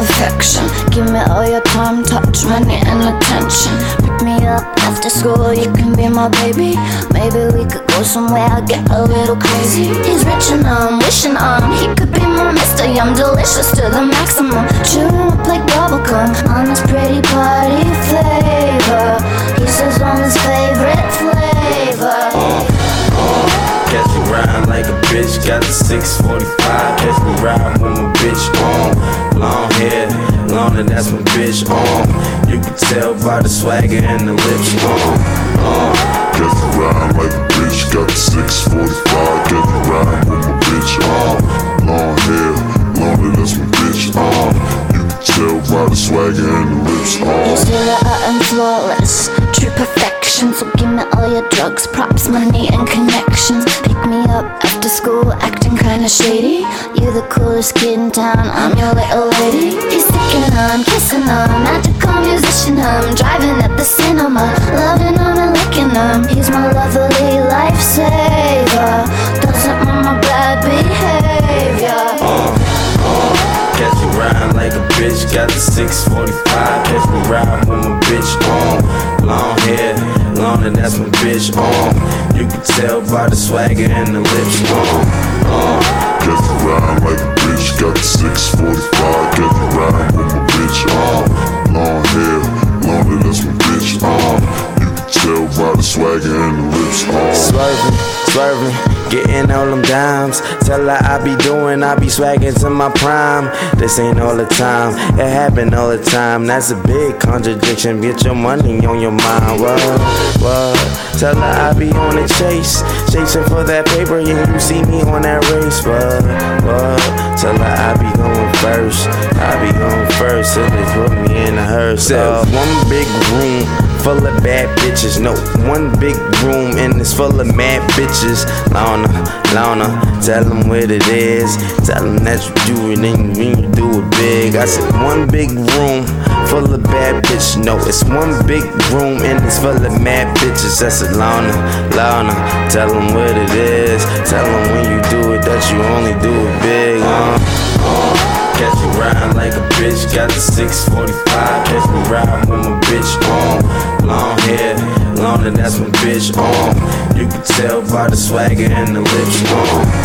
perfection. Give me all your time, touch, money, and attention. Pick me up after school, you can be my baby. Maybe we could go somewhere, get a little crazy. He's rich and I'm wishing on. He could be my Mr. Yum, delicious to the maximum. Chewing up like bubblegum on this pretty party bitch, got the 645. Catch me riding with my bitch on. Long hair, longer, that's my bitch on. You can tell by the swagger and the lips on. Uh, Catch me riding like a bitch, got the 645. Catch me riding with my bitch on. Long hair, longer, that's my bitch on. You can tell by the swagger and the lips You on. say that I'm flawless, true perfection. Shady. You're the coolest kid in town, I'm your little lady. He's sticking on, kissing on, magical musician. I'm driving at the cinema, loving on and licking him. He's my lovely lifesaver. Doesn't want my bad behavior. Catch me riding like a bitch, got the 645. Catch me riding with my bitch on. Long hair, longer, that's my bitch on. You can tell by the swagger and the lips on. Uh, Catch me riding like a bitch, got the 645. Catch me riding with my bitch on. Long hair, longer, that's my bitch on. You can tell by the swagger Swerving, getting all them dimes. Tell her I be doing, I be swagging to my prime. This ain't all the time, it happen all the time. That's a big contradiction. Get your money on your mind. What? What? Tell her I be on the chase, chasing for that paper. Yeah, you see me on that race. What? What? Tell her I be going first. I be going first. So they put me in a hearse. Uh, one big room full of bad bitches. No, one big room and it's full of mad bitches. Lana, Lana, tell them what it is. Tell them that you do it and you do it big. I said one big room full of bad bitches. No, it's one big room and it's full of mad bitches. I said Lana, Lana, tell them what it is. Tell them when you do it that you only do it big. Uh. Catch me riding like a bitch, got the 645. Catch me riding longer, that's my bitch on. You can tell by the swagger and the lips on.